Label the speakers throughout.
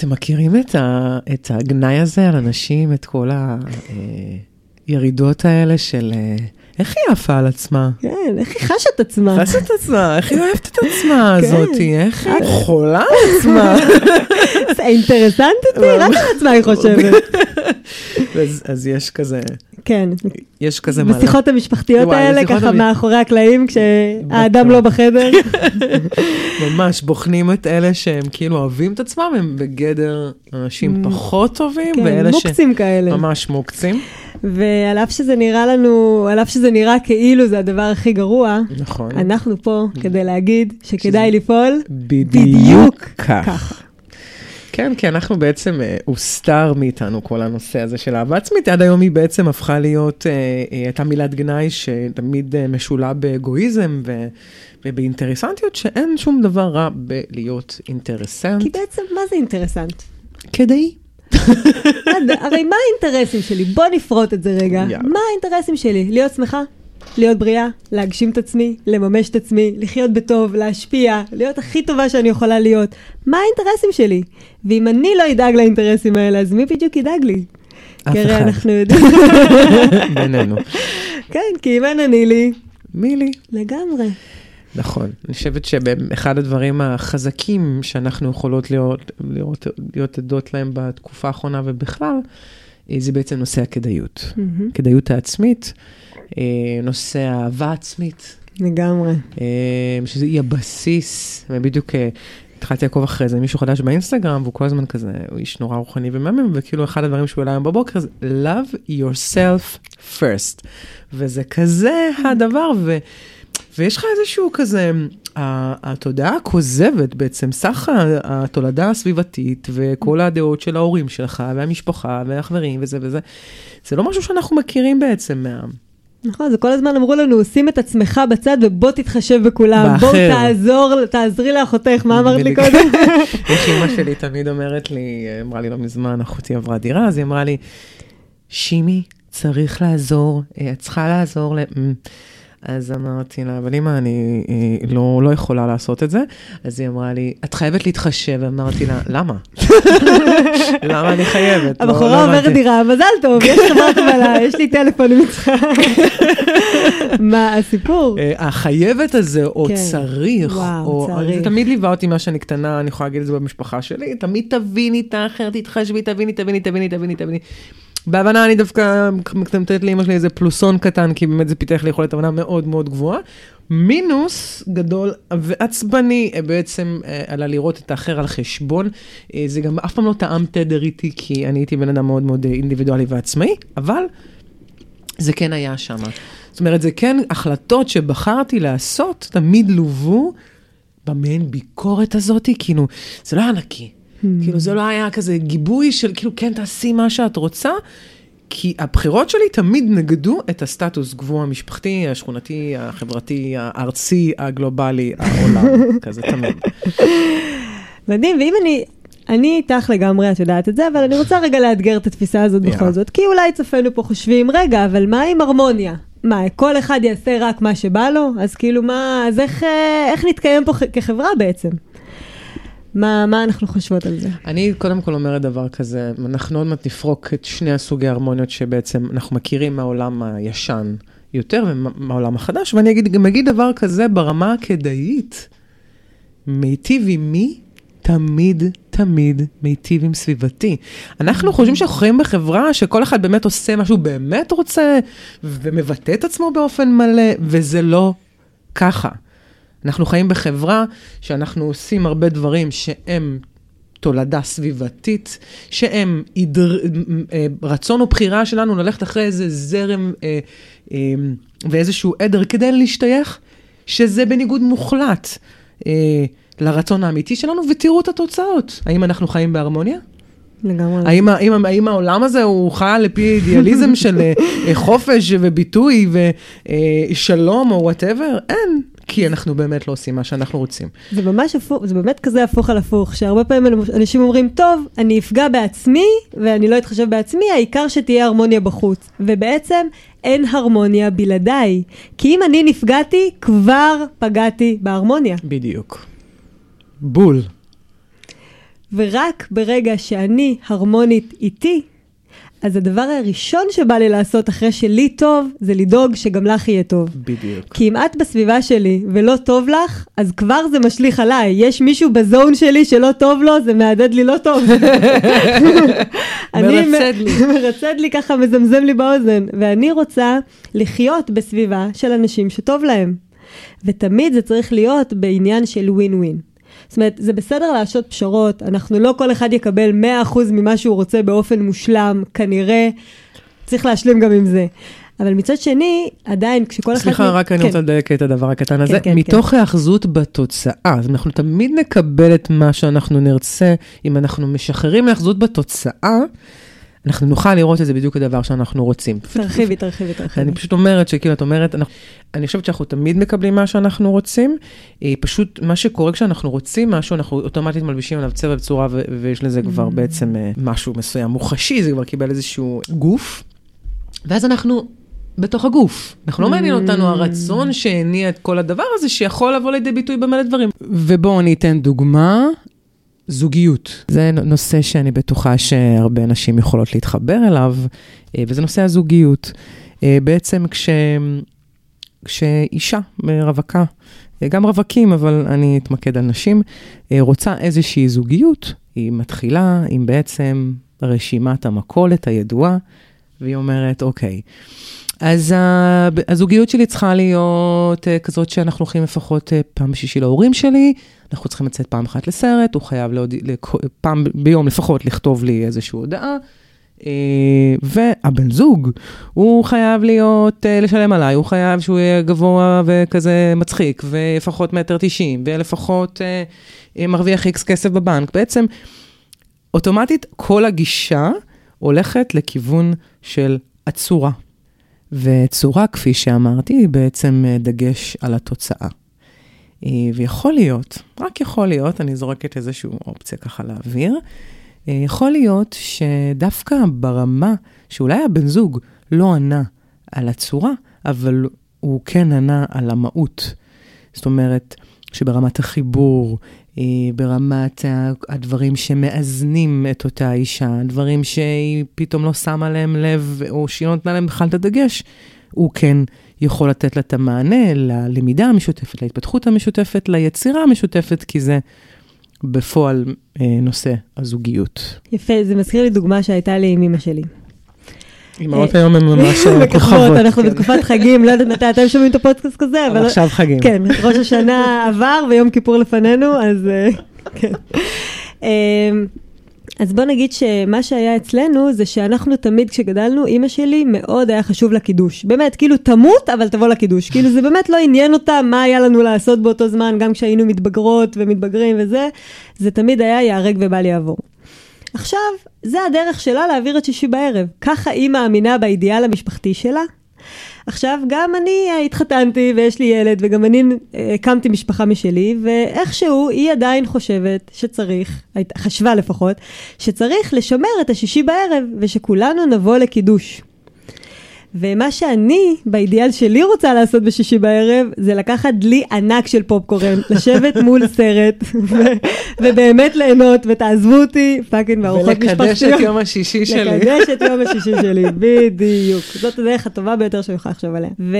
Speaker 1: אתם מכירים את, ה, את הגנאי הזה על אנשים, את כל הירידות האלה של אה, איך היא עפה על עצמה?
Speaker 2: כן, איך היא חשה את עצמה?
Speaker 1: חשה את עצמה, איך היא אוהבת את עצמה
Speaker 2: כן.
Speaker 1: הזאתי, איך היא חולה על עצמה.
Speaker 2: זה אינטרסנטית, רק על עצמה היא חושבת.
Speaker 1: אז, יש כזה,
Speaker 2: כן,
Speaker 1: יש כזה מלא.
Speaker 2: בשיחות המשפחתיות האלה, ככה מאחורי הקלעים, כשהאדם. לא בחדר.
Speaker 1: ממש בוחנים את אלה שהם כאילו אוהבים את עצמם, הם בגדר אנשים פחות טובים,
Speaker 2: כן,
Speaker 1: ואלה
Speaker 2: מוקצים כאלה.
Speaker 1: שממש מוקצים.
Speaker 2: ועל אף שזה נראה לנו, על אף שזה נראה כאילו זה הדבר הכי גרוע,
Speaker 1: נכון.
Speaker 2: אנחנו פה כדי להגיד שכדאי לפעול
Speaker 1: בדיוק כך. כן, כי אנחנו בעצם, אה, הוסתר מאיתנו כל הנושא הזה של אהבה עצמית. עד היום היא בעצם הפכה להיות, אה, אה, הייתה מילת גנאי שתמיד אה, משולה באגואיזם ו- ובאינטרסנטיות, שאין שום דבר רע בלהיות אינטרסנט.
Speaker 2: כי בעצם, מה זה אינטרסנט?
Speaker 1: כדאי.
Speaker 2: הרי מה האינטרסים שלי? בוא נפרוט את זה רגע. מה האינטרסים שלי? להיות שמחה? להיות בריאה, להגשים את עצמי, לממש את עצמי, לחיות בטוב, להשפיע, להיות הכי טובה שאני יכולה להיות. מה האינטרסים שלי? ואם אני לא אדאג לאינטרסים האלה, אז מי בדיוק ידאג לי?
Speaker 1: אף
Speaker 2: כי הרי
Speaker 1: אחד.
Speaker 2: אנחנו יודעים.
Speaker 1: בינינו.
Speaker 2: כן, כי אם אין אני לי,
Speaker 1: מי לי?
Speaker 2: לגמרי.
Speaker 1: נכון. אני חושבת שאחד הדברים החזקים שאנחנו יכולות להיות, להיות, להיות עדות להם בתקופה האחרונה ובכלל, זה בעצם נושא הכדאיות.
Speaker 2: מהמם.
Speaker 1: כדאיות העצמית, אה, נושא האהבה עצמית,
Speaker 2: לגמרי.
Speaker 1: אה, שזה היא הבסיס, ובדיוק אה, התחלתי לעקוב אחרי זה, מישהו חדש באינסטגרם, והוא כל הזמן כזה, הוא איש נורא רוחני ומהמם, וכאילו אחד הדברים שהוא העלה היום בבוקר זה love yourself first. וזה כזה הדבר, ו... ויש לך איזשהו כזה, התודעה הכוזבת בעצם, סך התולדה הסביבתית וכל הדעות של ההורים שלך והמשפחה והחברים וזה וזה, זה לא משהו שאנחנו מכירים בעצם מה...
Speaker 2: נכון, זה כל הזמן אמרו לנו, שים את עצמך בצד ובוא תתחשב בכולם.
Speaker 1: באחר.
Speaker 2: בוא תעזור, תעזרי לאחותך, מה אמרת לי. קודם?
Speaker 1: איך אימא שלי תמיד אומרת לי, אמרה לי לא מזמן, אחותי עברה דירה, אז היא אמרה לי, שימי, צריך לעזור, את צריכה לעזור ל... אמ." אז אמרתי לה, אבל אמא, אני אה, לא, לא יכולה לעשות את זה. אז היא אמרה לי, את חייבת להתחשב. אמרתי לה, למה? למה אני חייבת? לא-
Speaker 2: הבחורה
Speaker 1: לא הבנתי.
Speaker 2: דירה, מזל טוב, יש חברת קבלה, יש לי טלפון עם יצחק. מה הסיפור?
Speaker 1: אה, החייבת הזה, או
Speaker 2: כן.
Speaker 1: צריך,
Speaker 2: וואו,
Speaker 1: או...
Speaker 2: צריך.
Speaker 1: זה תמיד ליווה אותי מאז שאני קטנה, אני יכולה להגיד את זה במשפחה שלי, תמיד תביני את האחר, תתחשבי, תביני, תביני, תביני, תביני, תביני. בהבנה אני דווקא נותנת לאמא שלי איזה פלוסון קטן, כי באמת זה פיתח לי יכולת הבנה מאוד מאוד גבוהה. מינוס גדול ועצבני אה, בעצם אה, עלה לראות את האחר על חשבון. אה, זה גם אף פעם לא טעם תדר איתי, כי אני הייתי בן אדם מאוד מאוד אינדיבידואלי ועצמאי, אבל זה כן היה שם. זאת אומרת, זה כן החלטות שבחרתי לעשות, תמיד לוו במעין ביקורת הזאת, כאילו, זה לא היה נקי. כאילו, זה לא היה כזה גיבוי של, כאילו, כן, תעשי מה שאת רוצה, כי הבחירות שלי תמיד נגדו את הסטטוס קוו המשפחתי, השכונתי, החברתי, הארצי, הגלובלי, העולם, כזה תמיד.
Speaker 2: מדהים, ואם אני... אני איתך לגמרי, את יודעת את זה, אבל אני רוצה רגע לאתגר את התפיסה הזאת. בכל זאת, כי אולי צפינו פה חושבים, רגע, אבל מה עם הרמוניה? מה, כל אחד יעשה רק מה שבא לו? אז כאילו מה, אז איך, אה, איך נתקיים פה כחברה בעצם? מה, מה אנחנו חושבות על זה?
Speaker 1: אני קודם כל אומרת דבר כזה, אנחנו עוד מעט נפרוק את שני הסוגי ההרמוניות שבעצם אנחנו מכירים מהעולם הישן יותר ומהעולם החדש, ואני אגיד, גם אגיד דבר כזה ברמה הכדאית, מיטיב עם מי? תמיד, תמיד מיטיב עם סביבתי. אנחנו חושבים שאנחנו חיים בחברה שכל אחד באמת עושה מה שהוא באמת רוצה, ומבטא את עצמו באופן מלא, וזה לא ככה. אנחנו חיים בחברה שאנחנו עושים הרבה דברים שהם תולדה סביבתית, שהם עדר, אה, רצון או בחירה שלנו ללכת אחרי איזה זרם אה, אה, ואיזשהו עדר כדי להשתייך, שזה בניגוד מוחלט אה, לרצון האמיתי שלנו, ותראו את התוצאות. האם אנחנו חיים בהרמוניה?
Speaker 2: לגמרי.
Speaker 1: האם, האם, האם העולם הזה הוא חי על פי אידיאליזם של אה, אה, חופש וביטוי ושלום או whatever? אין, כי אנחנו באמת לא עושים מה שאנחנו רוצים.
Speaker 2: זה ממש הפוך, זה באמת כזה הפוך על הפוך, שהרבה פעמים אנשים אומרים, טוב, אני אפגע בעצמי, ואני לא אתחשב בעצמי, העיקר שתהיה הרמוניה בחוץ. ובעצם אין הרמוניה בלעדיי. כי אם אני נפגעתי, כבר פגעתי בהרמוניה.
Speaker 1: בדיוק. בול.
Speaker 2: ורק ברגע שאני הרמונית איתי, אז הדבר הראשון שבא לי לעשות אחרי שלי טוב, זה לדאוג שגם לך יהיה טוב.
Speaker 1: בדיוק.
Speaker 2: כי אם את בסביבה שלי ולא טוב לך, אז כבר זה משליך עליי. יש מישהו בזון שלי שלא טוב לו, זה מהדהד לי לא טוב.
Speaker 1: מרצד לי.
Speaker 2: מרצד לי ככה, מזמזם לי באוזן. ואני רוצה לחיות בסביבה של אנשים שטוב להם. ותמיד זה צריך להיות בעניין של ווין ווין. זאת אומרת, זה בסדר לעשות פשרות, אנחנו לא כל אחד יקבל 100% ממה שהוא רוצה באופן מושלם, כנראה, צריך להשלים גם עם זה. אבל מצד שני, עדיין כשכל אחד...
Speaker 1: סליחה, רק אני
Speaker 2: כן.
Speaker 1: רוצה לדייק את הדבר הקטן הזה.
Speaker 2: כן,
Speaker 1: מתוך ההאחזות בתוצאה, אז אנחנו תמיד נקבל את מה שאנחנו נרצה, אם אנחנו משחררים להאחזות בתוצאה, אנחנו נוכל לראות את זה בדיוק הדבר שאנחנו רוצים.
Speaker 2: תרחיבי, תרחיבי, תרחיבי.
Speaker 1: אני פשוט אומרת שכאילו, את אומרת, אנחנו, אני חושבת שאנחנו תמיד מקבלים מה שאנחנו רוצים, אה, פשוט מה שקורה כשאנחנו רוצים משהו, אנחנו אוטומטית מלבישים עליו צבע וצורה, ו- ויש לזה כבר
Speaker 2: Mm.
Speaker 1: בעצם אה, משהו מסוים מוחשי, זה כבר קיבל איזשהו גוף, ואז אנחנו בתוך הגוף. אנחנו לא מעניין אותנו הרצון שהניע את כל הדבר הזה, שיכול לבוא לידי ביטוי במלא דברים. ובואו אני אתן דוגמה. זוגיות. זה נושא שאני בטוחה שהרבה נשים יכולות להתחבר אליו, אה, וזה נושא הזוגיות. אה, בעצם כש... כשאישה רווקה, אה, גם רווקים, אבל אני אתמקד על נשים, רוצה איזושהי זוגיות, היא מתחילה עם בעצם רשימת המכולת הידועה, והיא אומרת, אוקיי, אז הזוגיות שלי צריכה להיות אה, כזאת שאנחנו הולכים לפחות אה, פעם בשישי להורים שלי, אנחנו צריכים לצאת פעם אחת לסרט, הוא חייב להודיע, פעם ביום לפחות לכתוב לי איזושהי הודעה. אה, והבן זוג, הוא חייב להיות, לשלם עליי, הוא חייב שהוא יהיה גבוה וכזה מצחיק, ולפחות מטר תשעים, ולפחות מרוויח איקס כסף בבנק. בעצם, אוטומטית, כל הגישה הולכת לכיוון של הצורה. וצורה, כפי שאמרתי, היא בעצם אה, דגש על התוצאה. אה, ויכול להיות, רק יכול להיות, אני זורקת איזושהי אופציה ככה לאוויר, אה, יכול להיות שדווקא ברמה שאולי הבן זוג לא ענה על הצורה, אבל הוא כן ענה על המהות. זאת אומרת, שברמת החיבור, ברמת ה- הדברים שמאזנים את אותה אישה, דברים שהיא פתאום לא שמה להם לב, או שהיא לא נתנה להם בכלל את הדגש, הוא כן יכול לתת לה את המענה ללמידה המשותפת, להתפתחות המשותפת, ליצירה המשותפת, כי זה בפועל אה, נושא הזוגיות.
Speaker 2: יפה, זה מזכיר לי דוגמה שהייתה לי עם אמא שלי.
Speaker 1: אמהות היום הן ממש כוכבות.
Speaker 2: אנחנו
Speaker 1: כן.
Speaker 2: בתקופת חגים, לא יודעת מתי אתם שומעים את הפודקאסט כזה,
Speaker 1: אבל. עכשיו חגים.
Speaker 2: כן, ראש השנה עבר ויום כיפור לפנינו, אז אה, כן. אמ, אז בוא נגיד שמה שהיה אצלנו זה שאנחנו תמיד כשגדלנו, אימא שלי מאוד היה חשוב לה קידוש. באמת, כאילו תמות, אבל תבוא לקידוש. כאילו זה באמת לא עניין אותה מה היה לנו לעשות באותו זמן, גם כשהיינו מתבגרות ומתבגרים וזה, זה תמיד היה ייהרג ובל יעבור. עכשיו, זה הדרך שלה להעביר את שישי בערב. ככה היא מאמינה באידיאל המשפחתי שלה. עכשיו, גם אני אה, התחתנתי ויש לי ילד, וגם אני אה, הקמתי משפחה משלי, ואיכשהו היא עדיין חושבת שצריך, חשבה לפחות, שצריך לשמר את השישי בערב, ושכולנו נבוא לקידוש. ומה שאני, באידיאל שלי רוצה לעשות בשישי בערב, זה לקחת דלי ענק של פופקורן, לשבת מול סרט, ובאמת ליהנות, ותעזבו אותי, fucking בארוחות משפחתיות.
Speaker 1: ולקדש את יום השישי שלי.
Speaker 2: לקדש את יום השישי שלי, בדיוק. זאת הדרך הטובה ביותר שאני יכולה לחשוב עליה. ו...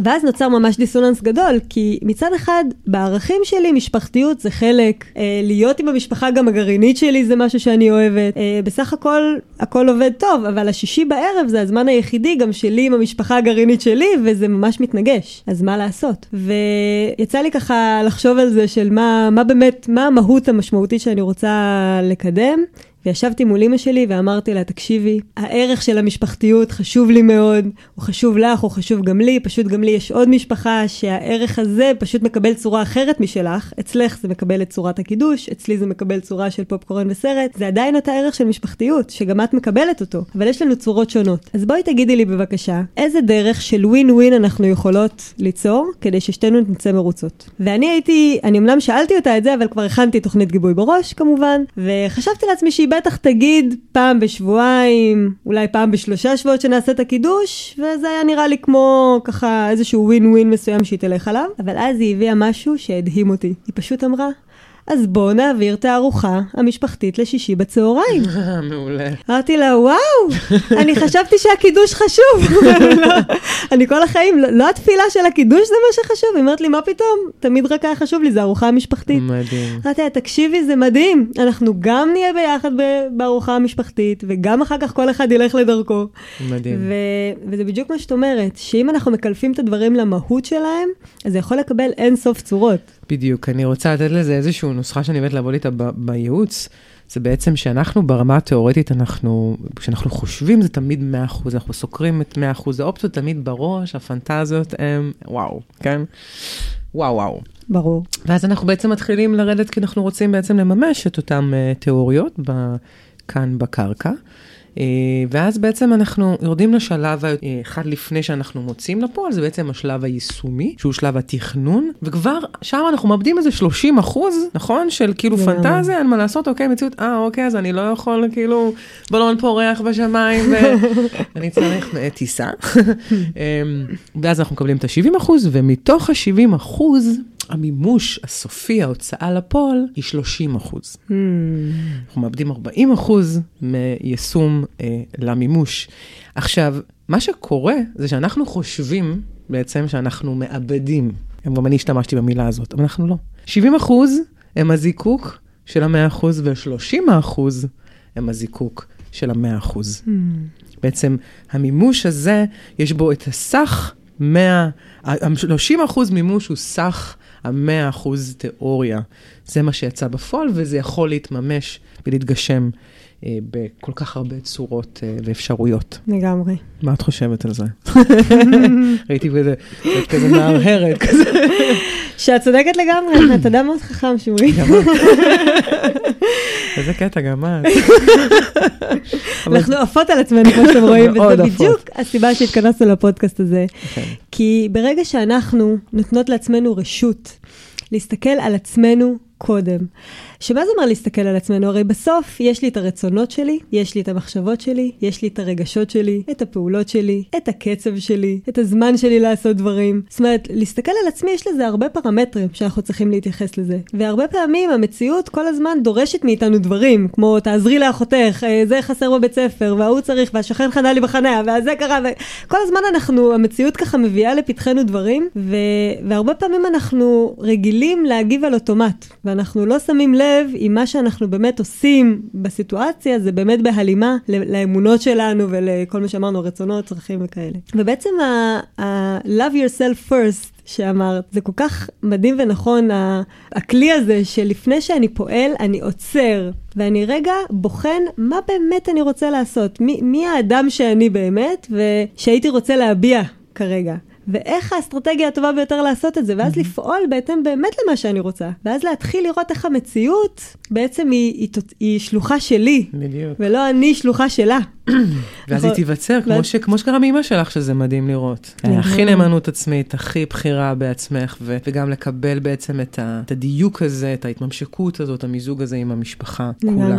Speaker 2: ואז נוצר ממש דיסוננס גדול, כי מצד אחד, בערכים שלי, משפחתיות זה חלק, אה, להיות עם המשפחה גם הגרעינית שלי זה משהו שאני אוהבת. אה, בסך הכל, הכל עובד טוב, אבל השישי בערב זה הזמן היחידי גם שלי עם המשפחה הגרעינית שלי, וזה ממש מתנגש. אז מה לעשות? ויצא לי ככה לחשוב על זה של מה, מה באמת, מה המהות המשמעותית שאני רוצה לקדם. וישבתי מול אימא שלי ואמרתי לה, תקשיבי, הערך של המשפחתיות חשוב לי מאוד, הוא חשוב לך, הוא חשוב גם לי, פשוט גם לי יש עוד משפחה שהערך הזה פשוט מקבל צורה אחרת משלך. אצלך זה מקבל את צורת הקידוש, אצלי זה מקבל צורה של פופקורן וסרט. זה עדיין אותה ערך של משפחתיות, שגם את מקבלת אותו, אבל יש לנו צורות שונות. אז בואי תגידי לי בבקשה, איזה דרך של ווין ווין אנחנו יכולות ליצור כדי ששתינו נצא מרוצות. ואני הייתי, אני אמנם שאלתי אותה את זה, אבל כבר הכנתי תוכנית גיבוי בראש כמובן, וחשבתי לעצמי שהיא בטח תגיד פעם בשבועיים, אולי פעם בשלושה שבועות שנעשה את הקידוש, וזה היה נראה לי כמו ככה איזשהו ווין ווין מסוים שהיא תלך עליו, אבל אז היא הביאה משהו שהדהים אותי. היא פשוט אמרה, אז בואו נעביר את הארוחה המשפחתית לשישי בצהריים.
Speaker 1: מעולה.
Speaker 2: אמרתי לה, וואו, אני חשבתי שהקידוש חשוב. אני כל החיים, לא, לא התפילה של הקידוש זה מה שחשוב. היא אומרת לי, מה פתאום? תמיד רק היה חשוב לי, זה ארוחה משפחתית.
Speaker 1: מדהים.
Speaker 2: אמרתי לה, תקשיבי, זה מדהים. אנחנו גם נהיה ביחד בארוחה המשפחתית, וגם אחר כך כל אחד ילך לדרכו.
Speaker 1: מדהים.
Speaker 2: ו- וזה בדיוק מה שאת אומרת, שאם אנחנו מקלפים את הדברים למהות שלהם, אז זה יכול לקבל אין סוף צורות.
Speaker 1: בדיוק, אני רוצה לתת לזה איזושהי נוסחה שאני באמת לעבוד איתה בייעוץ. זה בעצם שאנחנו ברמה התיאורטית, אנחנו, כשאנחנו חושבים זה תמיד 100%, אנחנו סוקרים את 100%, האופציות תמיד בראש, הפנטזיות הם וואו, כן? וואו וואו.
Speaker 2: ברור.
Speaker 1: ואז אנחנו בעצם מתחילים לרדת כי אנחנו רוצים בעצם לממש את אותן uh, תיאוריות ב- כאן בקרקע. Uh, ואז בעצם אנחנו יורדים לשלב האחד לפני שאנחנו מוצאים לפועל, זה בעצם השלב היישומי, שהוא שלב התכנון, וכבר שם אנחנו מאבדים איזה 30 אחוז, נכון? של כאילו. פנטזיה, אין מה לעשות, אוקיי, מציאות, אה, אוקיי, אז אני לא יכול כאילו בלון פורח בשמיים, ואני צריך אה, טיסה. אמ, ואז אנחנו מקבלים את ה-70 אחוז, ומתוך ה-70 אחוז, המימוש הסופי, ההוצאה לפועל, היא 30 אחוז.
Speaker 2: Hmm.
Speaker 1: אנחנו מאבדים 40 אחוז מיישום אה, למימוש. עכשיו, מה שקורה זה שאנחנו חושבים בעצם שאנחנו מאבדים. גם אני השתמשתי במילה הזאת, אבל אנחנו לא. 70 אחוז הם הזיקוק של ה-100 אחוז, ו-30 אחוז הם הזיקוק של ה-100 אחוז.
Speaker 2: Hmm.
Speaker 1: בעצם המימוש הזה, יש בו את הסך 100, ה-30 אחוז מימוש הוא סך ה-100 אחוז תיאוריה. זה מה שיצא בפועל, וזה יכול להתממש ולהתגשם בכל כך הרבה צורות אה, ואפשרויות.
Speaker 2: לגמרי.
Speaker 1: מה את חושבת על זה? ראיתי בזה, את כזה מהרהרת כזה.
Speaker 2: שאת צודקת לגמרי, אתה יודע מאוד חכם, שמרי.
Speaker 1: גם את. איזה קטע, גם את.
Speaker 2: אנחנו עפות על עצמנו, כמו שאתם רואים, וזה. בדיוק הסיבה שהתכנסנו לפודקאסט הזה.
Speaker 1: כן.
Speaker 2: כי ברגע שאנחנו נותנות לעצמנו רשות להסתכל על עצמנו קודם, שמה זה אומר להסתכל על עצמנו? הרי בסוף יש לי את הרצונות שלי, יש לי את המחשבות שלי, יש לי את הרגשות שלי, את הפעולות שלי, את הקצב שלי, את הזמן שלי לעשות דברים. זאת אומרת, להסתכל על עצמי יש לזה הרבה פרמטרים שאנחנו צריכים להתייחס לזה. והרבה פעמים המציאות כל הזמן דורשת מאיתנו דברים, כמו תעזרי לאחותך, אה, זה חסר בבית ספר, וההוא צריך, והשכן חנה לי בחניה, והזה קרה, וכל הזמן אנחנו, המציאות ככה מביאה לפתחנו דברים, ו... והרבה פעמים אנחנו רגילים להגיב על אוטומט, ואנחנו לא שמים לב אם מה שאנחנו באמת עושים בסיטואציה זה באמת בהלימה לאמונות שלנו ולכל מה שאמרנו, רצונות, צרכים וכאלה. ובעצם ה- ה- love yourself first שאמרת, זה כל כך מדהים ונכון, הכלי הזה שלפני שאני פועל, אני עוצר, ואני רגע בוחן מה באמת אני רוצה לעשות, מי, מי האדם שאני באמת, ושהייתי רוצה להביע כרגע. ואיך האסטרטגיה הטובה ביותר לעשות את זה, ואז לפעול בהתאם באמת למה שאני רוצה. ואז להתחיל לראות איך המציאות בעצם היא, היא, היא שלוחה שלי,
Speaker 1: בדיוק.
Speaker 2: ולא אני שלוחה שלה.
Speaker 1: ואז היא. תיווצר, כמו, ש, כמו שקרה מאמא שלך, שזה מדהים לראות. הכי נאמנות עצמית, הכי בחירה בעצמך, ו, וגם לקבל בעצם את, ה, את הדיוק הזה, את ההתממשקות הזאת, המיזוג הזה עם המשפחה כולה.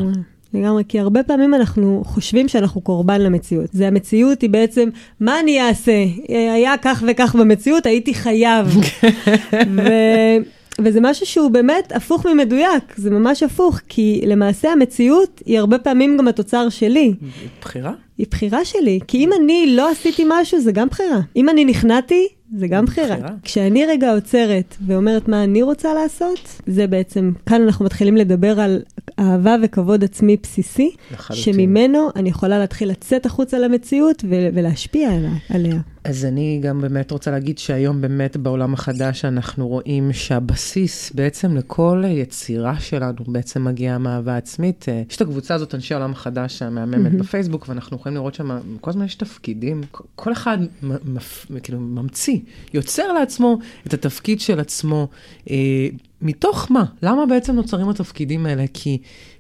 Speaker 2: לגמרי. כי הרבה פעמים אנחנו חושבים שאנחנו קורבן למציאות. זה המציאות היא בעצם, מה אני אעשה? היה כך וכך במציאות, הייתי חייב. ו... וזה משהו שהוא באמת הפוך ממדויק, זה ממש הפוך, כי למעשה המציאות היא הרבה פעמים גם התוצר שלי.
Speaker 1: בחירה?
Speaker 2: היא בחירה שלי, כי אם אני לא עשיתי משהו, זה גם בחירה. אם אני נכנעתי, זה גם בחירה.
Speaker 1: בחירה.
Speaker 2: כשאני רגע עוצרת ואומרת מה אני רוצה לעשות, זה בעצם, כאן אנחנו מתחילים לדבר על אהבה וכבוד עצמי בסיסי,
Speaker 1: לחלוטין.
Speaker 2: שממנו אני יכולה להתחיל לצאת החוצה למציאות ו- ולהשפיע עליה-.
Speaker 1: אז אני גם באמת רוצה להגיד שהיום באמת בעולם החדש אנחנו רואים שהבסיס בעצם לכל יצירה שלנו בעצם מגיעה מאהבה עצמית. אה, יש את הקבוצה הזאת, אנשי העולם החדש המהממת
Speaker 2: מהמם.
Speaker 1: בפייסבוק, ואנחנו יכולים לראות שם, כל הזמן יש תפקידים, כל- אחד מ- מפ- כאילו ממציא, יוצר לעצמו את התפקיד של עצמו. אה, מתוך מה? למה בעצם נוצרים התפקידים האלה? כי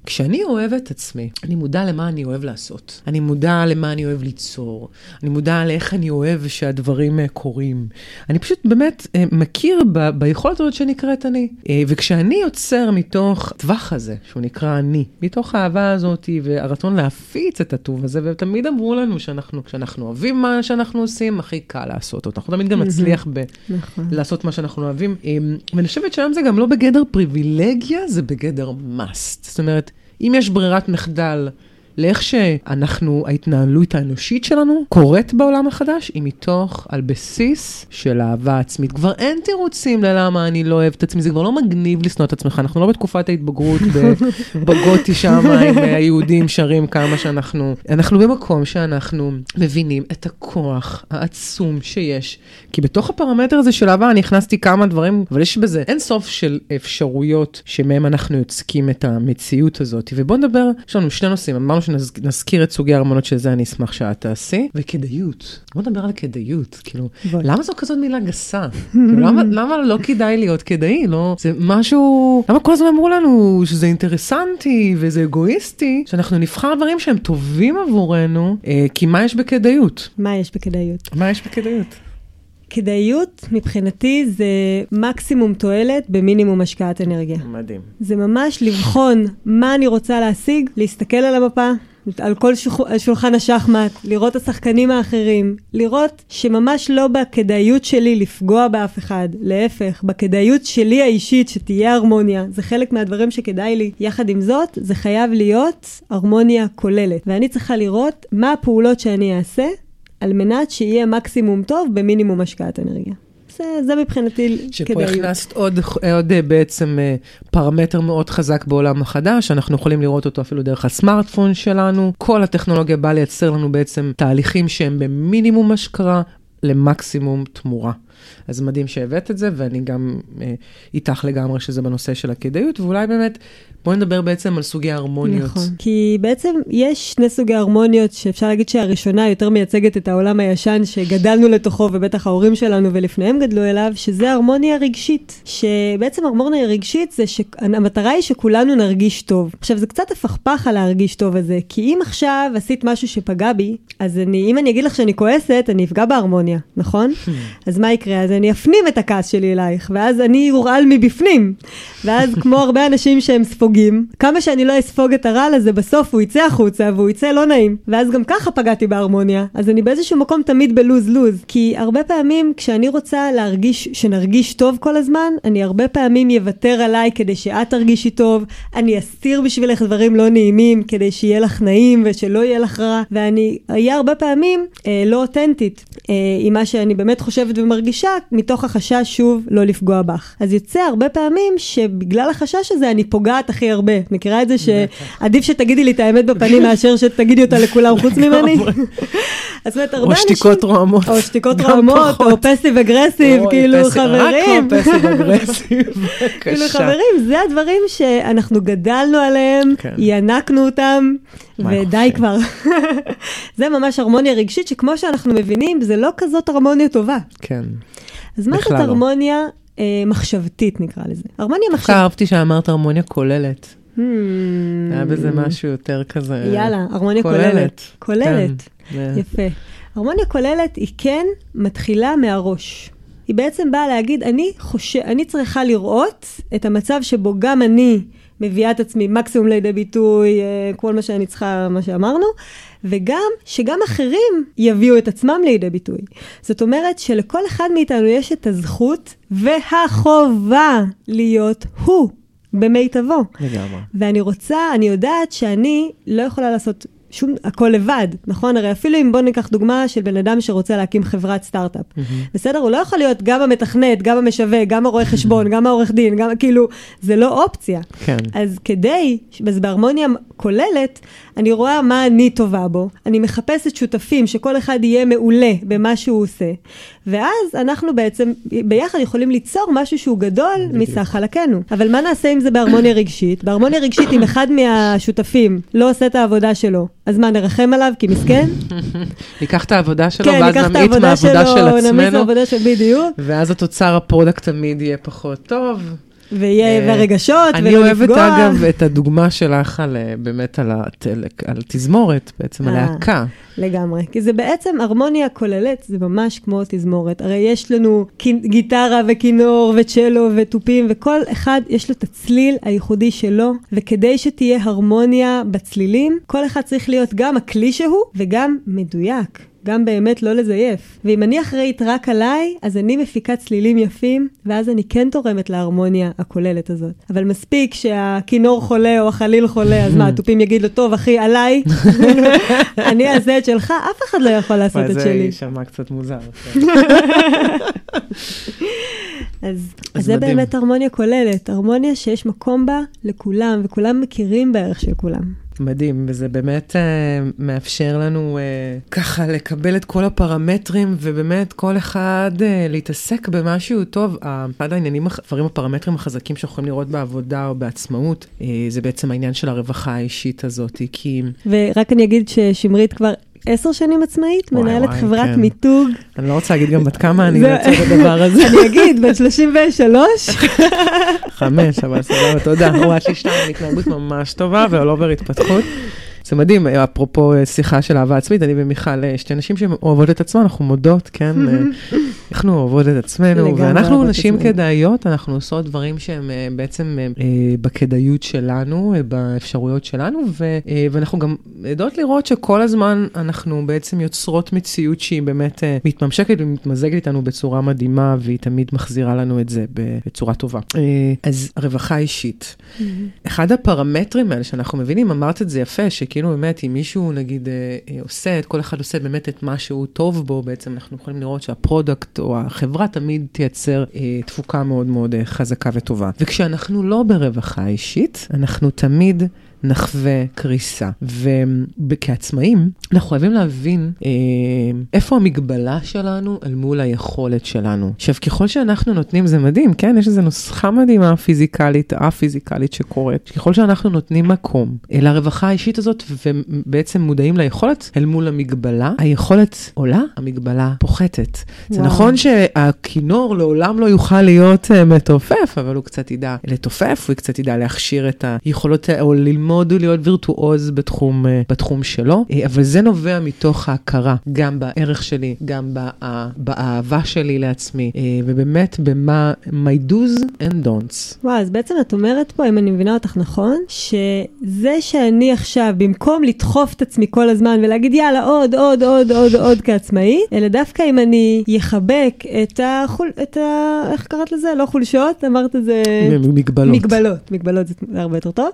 Speaker 1: כשאני אוהב את עצמי, אני מודע למה אני אוהב לעשות. אני מודע למה אני אוהב ליצור. אני מודע לאיך אני אוהב שהדברים אה, קורים. אני פשוט באמת אה, מכיר ב- ביכולת הזאת שנקראת אני. אה, וכשאני יוצר מתוך הטווח הזה, שהוא נקרא אני, מתוך האהבה הזאת והרצון להפיץ את הטוב הזה, ותמיד אמרו לנו שאנחנו, כשאנחנו אוהבים מה שאנחנו עושים, הכי קל לעשות אותו. אנחנו תמיד גם נצליח ב...
Speaker 2: נכון.
Speaker 1: לעשות מה שאנחנו אוהבים. אמ, ואני חושבת שהיום זה גם לא בגדר פריבילגיה, זה בגדר must. זאת אומרת, אם יש ברירת מחדל לאיך שאנחנו, ההתנהלות האנושית שלנו קורית בעולם החדש, היא מתוך, על בסיס של אהבה עצמית. כבר אין תירוצים ללמה אני לא אוהב את עצמי, זה כבר לא מגניב לשנוא את עצמך, אנחנו לא בתקופת ההתבגרות בגותי שם עם היהודים שרים כמה שאנחנו, אנחנו במקום שאנחנו מבינים את הכוח העצום שיש. כי בתוך הפרמטר הזה של אהבה אני הכנסתי כמה דברים, אבל יש בזה אין סוף של אפשרויות שמהם אנחנו יוצקים את המציאות הזאת. ובואו נדבר, יש לנו שני נושאים, אמרנו שנזכיר את סוגי הארמונות של זה, אני אשמח שאת תעשי. וכדאיות, בוא נדבר על כדאיות, כאילו, בוא. למה זו כזאת מילה גסה? כאילו, למה, למה לא כדאי להיות כדאי? לא, זה משהו, למה כל הזמן אמרו לנו שזה אינטרסנטי וזה אגואיסטי, שאנחנו נבחר דברים שהם טובים עבורנו, אה, כי מה יש בכדאיות?
Speaker 2: מה יש בכדאיות?
Speaker 1: מה יש בכדאיות?
Speaker 2: כדאיות מבחינתי זה מקסימום תועלת במינימום השקעת אנרגיה.
Speaker 1: מדהים.
Speaker 2: זה ממש לבחון מה אני רוצה להשיג, להסתכל על המפה, על כל שוח, על שולחן השחמט, לראות את השחקנים האחרים, לראות שממש לא בכדאיות שלי לפגוע באף אחד, להפך, בכדאיות שלי האישית שתהיה הרמוניה, זה חלק מהדברים שכדאי לי. יחד עם זאת, זה חייב להיות הרמוניה כוללת, ואני צריכה לראות מה הפעולות שאני אעשה על מנת שיהיה מקסימום טוב במינימום השקעת אנרגיה. זה, זה מבחינתי כדאיות.
Speaker 1: שפה הכנסת עוד, עוד בעצם אה, פרמטר מאוד חזק בעולם החדש, אנחנו יכולים לראות אותו אפילו דרך הסמארטפון שלנו. כל הטכנולוגיה באה לייצר לנו בעצם תהליכים שהם במינימום השקעה למקסימום תמורה. אז מדהים שהבאת את זה, ואני גם אה, איתך לגמרי שזה בנושא של הכדאיות, ואולי באמת בואי נדבר בעצם על סוגי ההרמוניות.
Speaker 2: נכון, כי בעצם יש שני סוגי הרמוניות שאפשר להגיד שהראשונה יותר מייצגת את העולם הישן שגדלנו לתוכו, ובטח ההורים שלנו ולפניהם גדלו אליו, שזה הרמוניה רגשית. שבעצם הרמוניה רגשית זה שהמטרה היא שכולנו נרגיש טוב. עכשיו, זה קצת הפכפך על להרגיש טוב הזה, כי אם עכשיו עשית משהו שפגע בי, אז אני, אם אני אגיד לך שאני כועסת, אני אפגע בהרמוניה, נכון? אז מה יקרה? אז אני אפנים את הכעס שלי אלייך, ואז אני אורעל מבפנים. ואז כמו הרבה אנשים שהם ספוגים, כמה שאני לא אספוג את הרעל הזה, בסוף הוא יצא החוצה והוא יצא לא נעים. ואז גם ככה פגעתי בהרמוניה. אז אני באיזשהו מקום תמיד בלוז-לוז. כי הרבה פעמים כשאני רוצה להרגיש, שנרגיש טוב כל הזמן, אני הרבה פעמים אוותר עליי כדי שאת תרגישי טוב, אני אסתיר בשבילך דברים לא נעימים כדי שיהיה לך נעים ושלא יהיה לך רע, ואני אהיה הרבה פעמים אה, לא אותנטית אה, עם מה שאני באמת חושבת ומרגישה, מתוך החשש שוב לא לפגוע בך. אז יוצא הרבה פעמים שבגלל החשש הזה אני פוגעת הכי הרבה. מכירה את זה שעדיף שתגידי לי את האמת בפנים מאשר שתגידי אותה לכולם חוץ ממני? אז זאת אומרת, הרבה
Speaker 1: אנשים... או שתיקות רועמות.
Speaker 2: או שתיקות רועמות, או פסיב אגרסיב, כאילו חברים.
Speaker 1: רק לא פסיב אגרסיב, בבקשה.
Speaker 2: כאילו חברים, זה הדברים שאנחנו גדלנו עליהם,
Speaker 1: כן.
Speaker 2: ינקנו אותם. ודי כבר. זה ממש הרמוניה רגשית, שכמו שאנחנו מבינים, זה לא כזאת הרמוניה טובה.
Speaker 1: כן.
Speaker 2: אז מה זאת
Speaker 1: לא.
Speaker 2: הרמוניה אה, מחשבתית, נקרא לזה? הרמוניה
Speaker 1: דווקא
Speaker 2: מחשבתית.
Speaker 1: אהבתי שאמרת הרמוניה כוללת.
Speaker 2: Hmm.
Speaker 1: היה בזה משהו יותר כזה...
Speaker 2: יאללה, הרמוניה
Speaker 1: כוללת.
Speaker 2: כוללת. יפה. הרמוניה כוללת היא כן מתחילה מהראש. היא בעצם באה להגיד, אני חושב, אני צריכה לראות את המצב שבו גם אני מביאה את עצמי מקסימום לידי ביטוי, אה, כל מה שאני צריכה, מה שאמרנו, וגם שגם אחרים יביאו את עצמם לידי ביטוי. זאת אומרת שלכל אחד מאיתנו יש את הזכות והחובה להיות הוא במיטבו.
Speaker 1: לגמרי.
Speaker 2: ואני רוצה, אני יודעת שאני לא יכולה לעשות שום, הכל לבד, נכון? הרי אפילו אם בוא ניקח דוגמה של בן אדם שרוצה להקים חברת סטארט-אפ. בסדר? הוא לא יכול להיות גם המתכנת, גם המשווק, גם הרואה חשבון, גם העורך דין, גם כאילו, זה לא אופציה.
Speaker 1: כן.
Speaker 2: אז כדי, אז בהרמוניה כוללת, אני רואה מה אני טובה בו, אני מחפשת שותפים שכל אחד יהיה מעולה במה שהוא עושה, ואז אנחנו בעצם ביחד יכולים ליצור משהו שהוא גדול מסך חלקינו. אבל מה נעשה עם זה בהרמוניה רגשית? בהרמוניה רגשית, אם אחד מהשותפים לא עושה את העבודה שלו, אז מה, נרחם עליו כי מסכן?
Speaker 1: ניקח את העבודה שלו,
Speaker 2: כן,
Speaker 1: ואז
Speaker 2: ניקח את
Speaker 1: נמעיט
Speaker 2: העבודה
Speaker 1: מהעבודה
Speaker 2: שלו,
Speaker 1: של
Speaker 2: נמיץ
Speaker 1: עצמנו,
Speaker 2: מהעבודה של בדיוק,
Speaker 1: ואז התוצר הפרודקט תמיד יהיה פחות טוב.
Speaker 2: ויהיה
Speaker 1: אה,
Speaker 2: והרגשות,
Speaker 1: אני
Speaker 2: ולא
Speaker 1: אוהבת
Speaker 2: לפגוע.
Speaker 1: אגב את הדוגמה שלך על, אה, באמת על, הטלק, על תזמורת, בעצם
Speaker 2: אה.
Speaker 1: הלהקה.
Speaker 2: לגמרי, כי זה בעצם הרמוניה כוללת, זה ממש כמו תזמורת. הרי יש לנו גיטרה וכינור וצ'לו ותופים, וכל אחד יש לו את הצליל הייחודי שלו, וכדי שתהיה הרמוניה בצלילים, כל אחד צריך להיות גם הכלי שהוא וגם מדויק. גם באמת לא לזייף. ואם אני אחראית רק עליי, אז אני מפיקה צלילים יפים, ואז אני כן תורמת להרמוניה הכוללת הזאת. אבל מספיק שהכינור חולה או החליל חולה, אז מה, התופים יגידו, טוב, אחי, עליי, אני אעשה את שלך, אף אחד לא יכול לעשות את
Speaker 1: זה
Speaker 2: שלי.
Speaker 1: יישמע קצת מוזר. כן.
Speaker 2: אז,
Speaker 1: אז
Speaker 2: אז זה. באמת הרמוניה כוללת, הרמוניה שיש מקום בה לכולם, וכולם מכירים בערך של כולם.
Speaker 1: מדהים, וזה באמת אה, מאפשר לנו אה, ככה לקבל את כל הפרמטרים, ובאמת כל אחד אה, להתעסק במשהו טוב. אחד העניינים, הדברים, הפרמטרים החזקים שאנחנו יכולים לראות בעבודה או בעצמאות, אה, זה בעצם העניין של הרווחה האישית הזאת, כי
Speaker 2: ורק אני אגיד ששמרית כבר עשר שנים עצמאית,
Speaker 1: וואי,
Speaker 2: מנהלת
Speaker 1: וואי,
Speaker 2: חברת
Speaker 1: כן.
Speaker 2: מיתוג.
Speaker 1: אני לא רוצה להגיד גם בת כמה אני
Speaker 2: זה-
Speaker 1: לצד הדבר הזה.
Speaker 2: אני אגיד, בת 33,
Speaker 1: חמש, אבל סבבה, תודה. וואי, יש לי שתיים, התנהגות ממש טובה ועל אובר התפתחות. זה מדהים, אפרופו אה, שיחה של אהבה עצמית, אני ומיכל, אה, שתי נשים שאוהבות את עצמן, אנחנו מודות, כן? אה, אנחנו אוהבות את עצמנו, ואנחנו נשים. כדאיות, אנחנו עושות דברים שהם בעצם בכדאיות שלנו, באפשרויות שלנו, ו- ואנחנו גם יודעות לראות שכל הזמן אנחנו בעצם יוצרות מציאות שהיא באמת מתממשקת ומתמזגת איתנו בצורה מדהימה, והיא תמיד מחזירה לנו את זה בצורה טובה. אז רווחה אישית. אחד הפרמטרים האלה שאנחנו מבינים, אמרת את זה יפה, שכאילו באמת, אם מישהו נגיד אה, אה, עושה, כל אחד עושה באמת את מה שהוא טוב בו, בעצם אנחנו יכולים לראות שה product או החברה תמיד תייצר אה, תפוקה מאוד מאוד חזקה וטובה. וכשאנחנו לא ברווחה אישית, אנחנו תמיד... נחווה קריסה. וכעצמאים, אנחנו חייבים להבין אה, איפה המגבלה שלנו אל מול היכולת שלנו. עכשיו, ככל שאנחנו נותנים, זה מדהים, כן? יש איזו נוסחה מדהימה פיזיקלית, א-פיזיקלית שקורית. ככל שאנחנו נותנים מקום אל הרווחה האישית הזאת, ובעצם מודעים ליכולת אל מול המגבלה, היכולת עולה, המגבלה פוחתת. זה
Speaker 2: וואו.
Speaker 1: נכון שהכינור לעולם לא יוכל להיות אה, מתופף, אבל הוא קצת ידע לתופף, הוא קצת ידע להכשיר את היכולות, או ללמוד ולהיות וירטואוז בתחום, אה, בתחום שלו, אה, אבל זה נובע מתוך ההכרה, גם בערך שלי, גם באה- באהבה שלי לעצמי, אה, ובאמת במה my do's and don'ts.
Speaker 2: וואו, אז בעצם את אומרת פה, אם אני מבינה אותך נכון, שזה שאני עכשיו, במקום לדחוף את עצמי כל הזמן ולהגיד יאללה עוד, עוד, עוד, עוד, עוד כעצמאי, אלא דווקא אם אני יחבק את החול... את ה... איך קראת לזה? לא חולשות? אמרת את זה...
Speaker 1: מגבלות.
Speaker 2: מגבלות, מגבלות זה הרבה יותר טוב.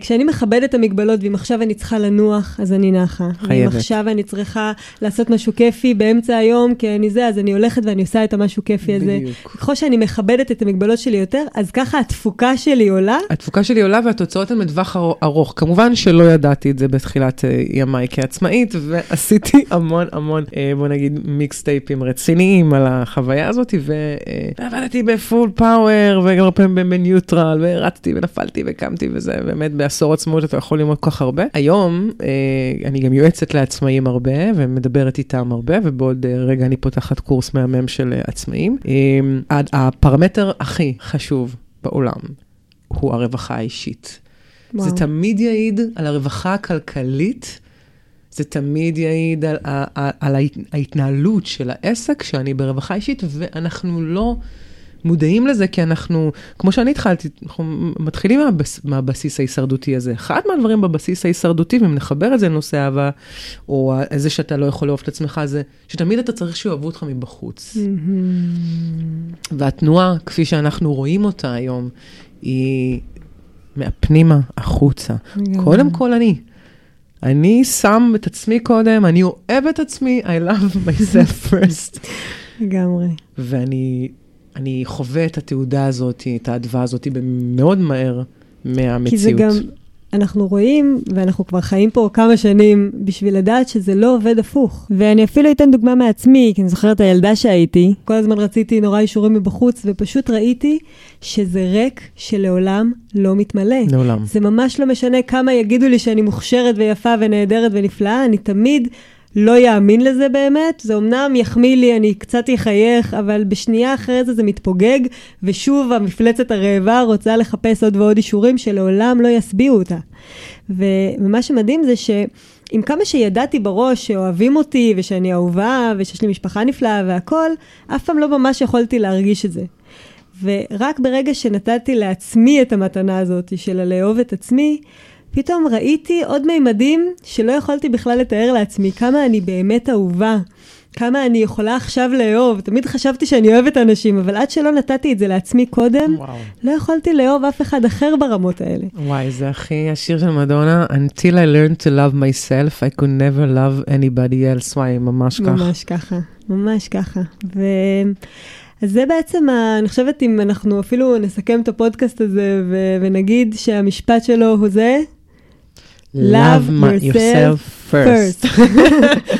Speaker 2: כשאני מכבדת את המגבלות, ואם עכשיו אני צריכה לנוח, אז אני נחה.
Speaker 1: חייבת.
Speaker 2: ואם עכשיו אני צריכה לעשות משהו כיפי באמצע היום, כי אני זה, אז אני הולכת ואני עושה את המשהו כיפי הזה.
Speaker 1: בדיוק.
Speaker 2: ככל שאני מכבדת את המגבלות שלי יותר, אז ככה התפוקה שלי עולה.
Speaker 1: התפוקה שלי עולה והתוצאות הן בטווח אר- ארוך. כמובן שלא ידעתי את זה בתחילת אה, ימיי כעצמאית, ועשיתי המון המון, אה, בוא נגיד, מיקסטייפים רציניים על החוויה הזאת, ו- אה, ועבדתי בפול פאוור, וגם פעמים בניוטרל, ורצתי ונפלתי וקמתי וזה, באמת בעשור עצמאות אתה יכול ללמוד כל כך הרבה. היום אה, אני גם יועצת לעצמאים הרבה, ומדברת איתם הרבה, ובעוד אה, רגע אני פותחת קורס מהמם של אה, עצמאים. אה, הפרמטר הכי חשוב בעולם הוא הרווחה האישית.
Speaker 2: וואו.
Speaker 1: זה תמיד יעיד על הרווחה הכלכלית, זה תמיד יעיד על, על, על ההת- ההתנהלות של העסק שאני ברווחה אישית, ואנחנו לא מודעים לזה, כי אנחנו, כמו שאני התחלתי, אנחנו מתחילים מהבס, מהבסיס ההישרדותי הזה. אחד מהדברים בבסיס ההישרדותי, ואם נחבר את זה לנושא אהבה, או זה שאתה לא יכול לאהוב את עצמך, זה שתמיד אתה צריך שאוהבו אותך מבחוץ. והתנועה, כפי שאנחנו רואים אותה היום, היא מהפנימה החוצה. קודם כל אני. אני שם את עצמי קודם, אני אוהב את עצמי, I love myself first.
Speaker 2: לגמרי.
Speaker 1: ואני אני חווה את התעודה הזאת, את האדווה הזאת מאוד מהר מהמציאות.
Speaker 2: כי זה גם, אנחנו רואים, ואנחנו כבר חיים פה כמה שנים, בשביל לדעת שזה לא עובד הפוך. ואני אפילו אתן דוגמה מעצמי, כי אני זוכרת הילדה שהייתי, כל הזמן רציתי נורא אישורים מבחוץ, ופשוט ראיתי שזה ריק שלעולם לא מתמלא.
Speaker 1: לעולם.
Speaker 2: זה ממש לא משנה כמה יגידו לי שאני מוכשרת ויפה ונהדרת ונפלאה, אני תמיד לא יאמין לזה באמת. זה אמנם יחמיא לי, אני קצת אחייך, אבל בשנייה אחרי זה זה מתפוגג, ושוב המפלצת הרעבה רוצה לחפש עוד ועוד אישורים שלעולם לא ישביעו אותה. ומה שמדהים זה ש... עם כמה שידעתי בראש שאוהבים אותי ושאני אהובה ושיש לי משפחה נפלאה והכול, אף פעם לא ממש יכולתי להרגיש את זה. ורק ברגע שנתתי לעצמי את המתנה הזאת של לאהוב את עצמי, פתאום ראיתי עוד מימדים שלא יכולתי בכלל לתאר לעצמי, כמה אני באמת אהובה. כמה אני יכולה עכשיו לאהוב. תמיד חשבתי שאני אוהבת אנשים, אבל עד שלא נתתי את זה לעצמי קודם,
Speaker 1: וואו.
Speaker 2: לא יכולתי לאהוב אף אחד אחר ברמות האלה.
Speaker 1: וואי, זה הכי השיר של מדונה, Until I learned to love myself, I could never love anybody else. וואי, ממש ככה.
Speaker 2: ממש ככה, ממש ככה. ו... אז זה בעצם, ה... אני חושבת אם אנחנו אפילו נסכם את הפודקאסט הזה ו... ונגיד שהמשפט שלו הוא זה,
Speaker 1: Love yourself first.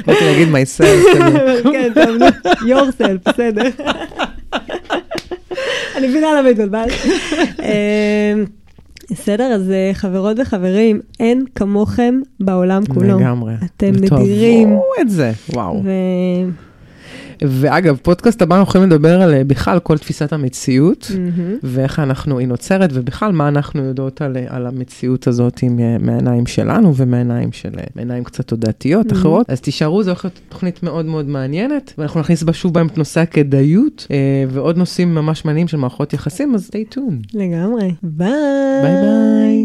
Speaker 1: באתי להגיד myself.
Speaker 2: כן, טוב, נו, yourself, בסדר. אני מבינה למה התבלבלת. אמ, בסדר, אז אה, חברות וחברים, אין כמוכם בעולם כולו.
Speaker 1: לגמרי.
Speaker 2: אתם
Speaker 1: ותאהבו
Speaker 2: נדירים.
Speaker 1: את זה, וואו. ואגב, פודקאסט הבא אנחנו יכולים לדבר על אה, בכלל כל תפיסת המציאות,
Speaker 2: מהמם.
Speaker 1: ואיך אנחנו, היא נוצרת, ובכלל מה אנחנו יודעות על, אה, על המציאות הזאת עם, אה, מהעיניים שלנו ומהעיניים של, מעיניים קצת תודעתיות
Speaker 2: Mhm.
Speaker 1: אחרות. אז תישארו, זו הולכת להיות תוכנית מאוד מאוד מעניינת, ואנחנו נכניס בה שוב בהם את נושא הכדאיות, אה, ועוד נושאים ממש מעניינים של מערכות יחסים, אז stay tuned.
Speaker 2: לגמרי. ביי.
Speaker 1: ביי ביי.